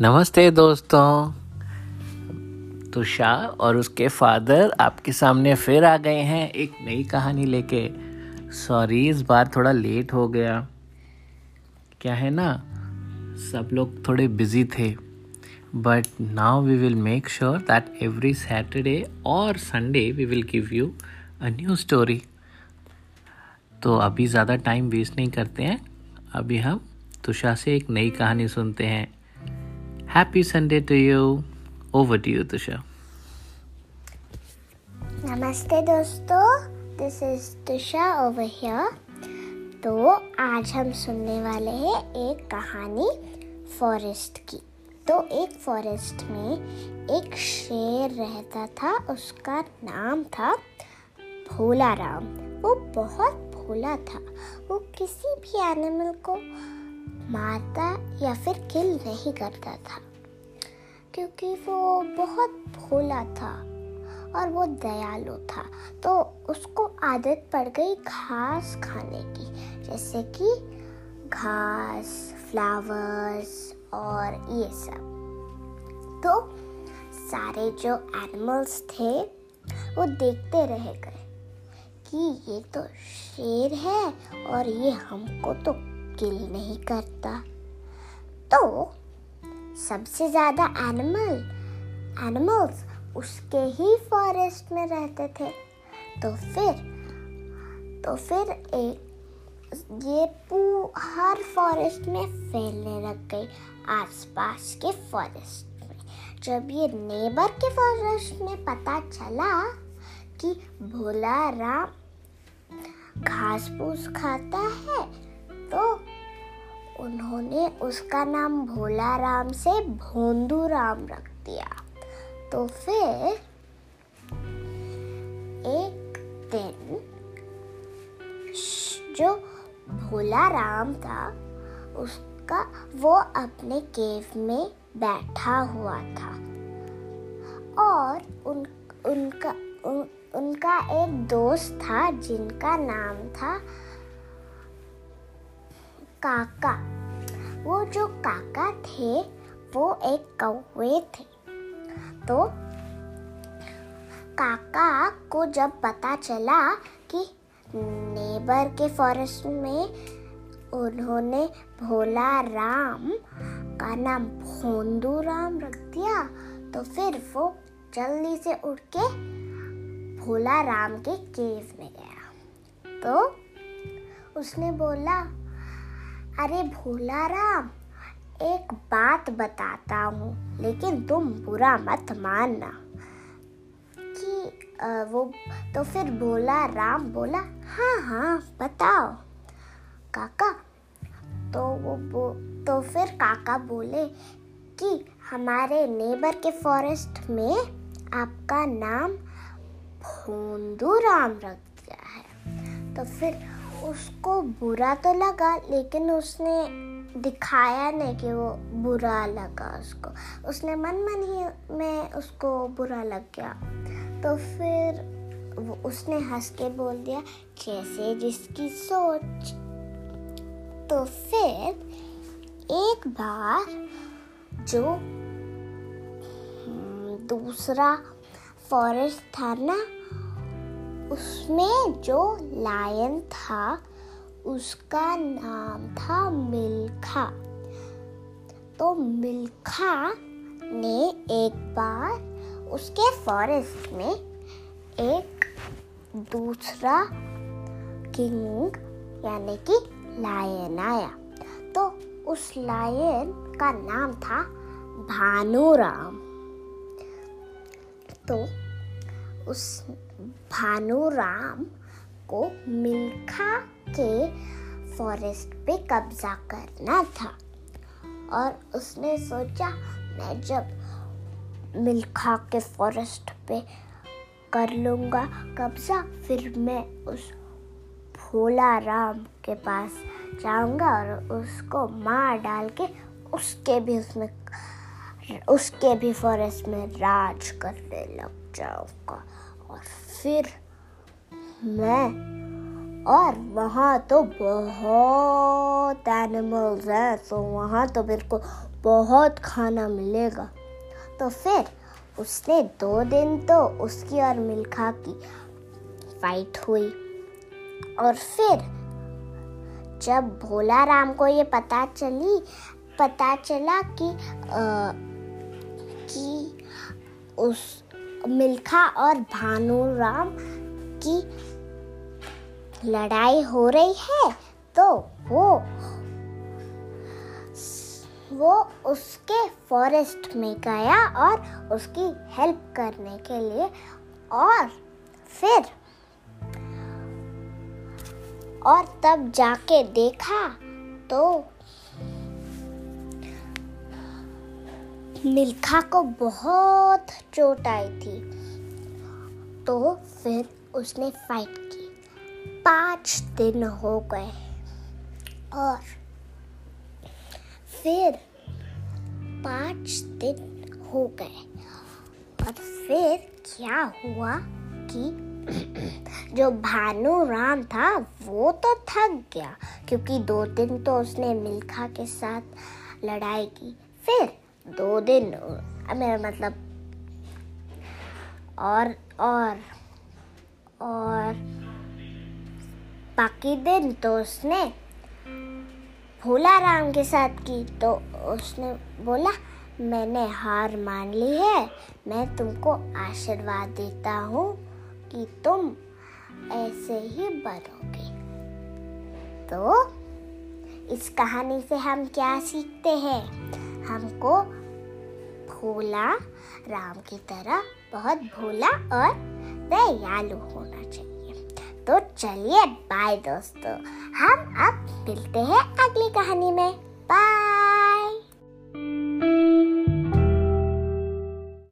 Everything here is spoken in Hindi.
नमस्ते दोस्तों। तुषार और उसके फादर आपके सामने फिर आ गए हैं एक नई कहानी लेके। सॉरी इस बार थोड़ा लेट हो गया। क्या है ना, सब लोग थोड़े बिज़ी थे। But now we will make sure that every Saturday और Sunday we will give you a new story तो अभी ज़्यादा टाइम वेस्ट नहीं करते हैं। अभी हम तुषा से एक नई कहानी सुनते हैं। Happy Sunday to you. Over to you, Tusha. नमस्ते दोस्तों this is Tusha over here तो आज हम सुनने वाले हैं एक कहानी फॉरेस्ट की तो एक फॉरेस्ट में एक शेर रहता था उसका नाम था भोला राम वो बहुत भोला था वो किसी भी एनिमल को मारता या फिर किल नहीं करता था। क्योंकि वो बहुत भोला था और वो दयालु था तो उसको आदत पड़ गई घास खाने की, जैसे कि घास, फ्लावर्स और ये सब। तो सारे जो एनिमल्स थे, वो देखते रह गए कि ये तो शेर है और ये हमको तो किल नहीं करता। तो सबसे ज़्यादा एनिमल एनिमल्स उसके ही फॉरेस्ट में रहते थे। तो फिर तो फिर एक ये पू, हर फॉरेस्ट में फैलने लग गई आसपास के फॉरेस्ट में। जब ये नेबर के फॉरेस्ट में पता चला कि भोला राम घास फूस खाता है तो उन्होंने उसका नाम भोला राम से भोंदू राम रख दिया। तो फिर एक दिन जो भोला राम था उसका वो अपने केव में बैठा हुआ था और उन उनका उन, उनका एक दोस्त था जिनका नाम था काका। वो जो काका थे, वो एक कौवे थे। तो काका को जब पता चला कि नेबर के फॉरेस्ट में उन्होंने भोला राम का नाम भोंदू राम रख दिया तो फिर वो जल्दी से उठ के भोला राम के केव में गया। तो उसने बोला अरे भोला राम एक बात बताता हूँ लेकिन तुम बुरा मत मानना। कि वो तो फिर बोला राम बोला हाँ हाँ बताओ। काका तो वो बो, तो फिर काका बोले कि हमारे नेबर के फॉरेस्ट में आपका नाम भोंदू राम रख दिया है। तो फिर उसको बुरा तो लगा लेकिन उसने दिखाया नहीं कि वो बुरा लगा उसको। उसने मन मन ही में उसको बुरा लग गया। तो फिर वो उसने हंस के बोल दिया जैसे जिसकी सोच? तो फिर एक बार जो हम्म, दूसरा फॉरेस्ट था ना उसमें जो लायन था, उसका नाम था मिल्खा। तो मिल्खा ने एक बार उसके फॉरेस्ट में एक दूसरा किंग, यानी कि लायन आया। तो उस लायन का नाम था भानुराम। तो उस भानुराम को मिल्खा के फॉरेस्ट पे कब्जा करना था। और उसने सोचा, मैं जब मिल्खा के फॉरेस्ट पे कर लूँगा कब्जा, फिर मैं उस भोला राम के पास जाऊँगा और उसको मार डाल के उसके भी उसमें, उसके भी फॉरेस्ट में राज करने लग जाऊँगा। और फिर मैं और वहाँ तो बहुत एनिमल्स हैं तो वहाँ तो मेरे को बहुत खाना मिलेगा। तो फिर उसने दो दिन तो उसकी और मिल्खा की फाइट हुई। और फिर जब भोला राम को ये पता चली पता चला कि आ, कि उस मिल्खा और भानुराम की लड़ाई हो रही है तो वो वो उसके फॉरेस्ट में गया और उसकी हेल्प करने के लिए और फिर, और तब जाके देखा तो मिल्खा को बहुत चोट आई थी। तो फिर उसने फाइट की। पाँच दिन हो गए। और फिर पाँच दिन हो गए। और फिर क्या हुआ कि जो भानु राम था, वो तो थक गया। क्योंकि दो दिन तो उसने मिल्खा के साथ लड़ाई की। फिर दो दिन मेरा मतलब और और और बाकी दिन तो उसने भोला राम के साथ की तो उसने बोला, मैंने हार मान ली है, मैं तुमको आशीर्वाद देता हूँ कि तुम ऐसे ही बनोगे। तो इस कहानी से हम क्या सीखते हैं? हमको भोला राम की तरह बहुत भोला और दयालु होना चाहिए। तो चलिए बाय दोस्तों। हम अब मिलते हैं अगली कहानी में। बाय